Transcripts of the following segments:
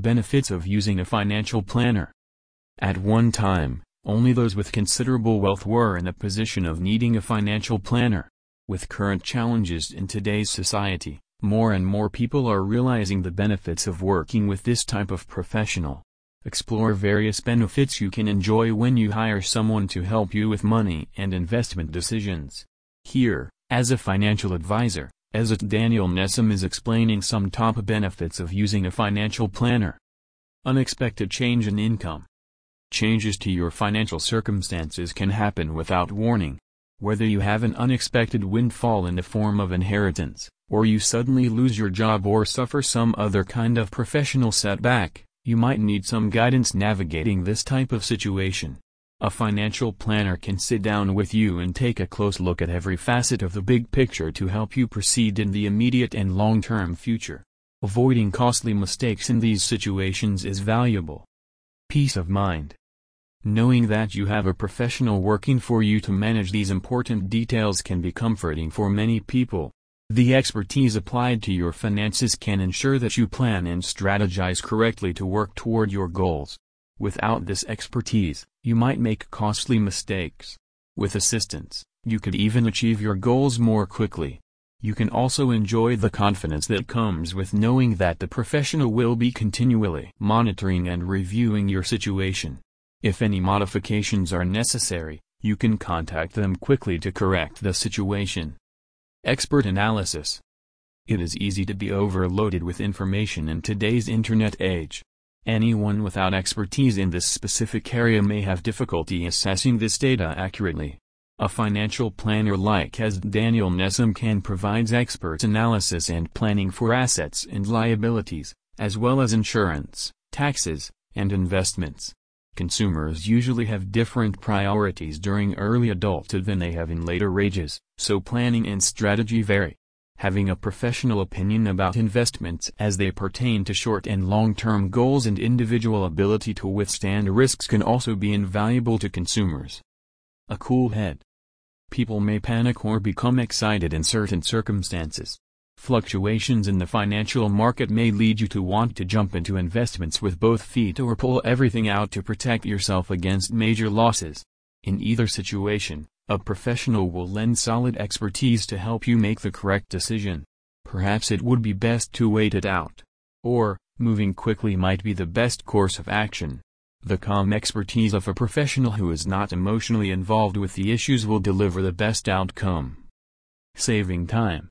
Benefits of using a financial planner. At one time, only those with considerable wealth were in a position of needing a financial planner. With current challenges in today's society, more and more people are realizing the benefits of working with this type of professional. Explore various benefits you can enjoy when you hire someone to help you with money and investment decisions. Here, as a financial advisor, Ezzat Daniel Nesseim is explaining some top benefits of using a financial planner. Unexpected change in income. Changes to your financial circumstances can happen without warning. Whether you have an unexpected windfall in the form of inheritance, or you suddenly lose your job or suffer some other kind of professional setback, you might need some guidance navigating this type of situation. A financial planner can sit down with you and take a close look at every facet of the big picture to help you proceed in the immediate and long-term future. Avoiding costly mistakes in these situations is valuable. Peace of mind. Knowing that you have a professional working for you to manage these important details can be comforting for many people. The expertise applied to your finances can ensure that you plan and strategize correctly to work toward your goals. Without this expertise, you might make costly mistakes. With assistance, you could even achieve your goals more quickly. You can also enjoy the confidence that comes with knowing that the professional will be continually monitoring and reviewing your situation. If any modifications are necessary, you can contact them quickly to correct the situation. Expert Analysis It is easy to be overloaded with information in today's internet age. Anyone without expertise in this specific area may have difficulty assessing this data accurately. A financial planner like Ezzat Daniel Nesseim can provides expert analysis and planning for assets and liabilities, as well as insurance, taxes, and investments. Consumers usually have different priorities during early adulthood than they have in later ages, so planning and strategy vary. Having a professional opinion about investments as they pertain to short and long-term goals and individual ability to withstand risks can also be invaluable to consumers. A cool head. People may panic or become excited in certain circumstances. Fluctuations in the financial market may lead you to want to jump into investments with both feet or pull everything out to protect yourself against major losses. In either situation, a professional will lend solid expertise to help you make the correct decision. Perhaps it would be best to wait it out. Or, moving quickly might be the best course of action. The calm expertise of a professional who is not emotionally involved with the issues will deliver the best outcome. Saving time.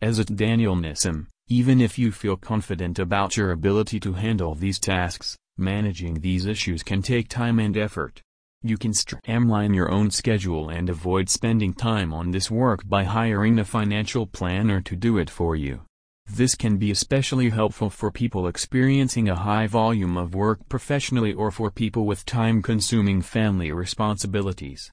Ezzat Daniel Nesseim, even if you feel confident about your ability to handle these tasks, managing these issues can take time and effort. You can streamline your own schedule and avoid spending time on this work by hiring a financial planner to do it for you. This can be especially helpful for people experiencing a high volume of work professionally or for people with time-consuming family responsibilities.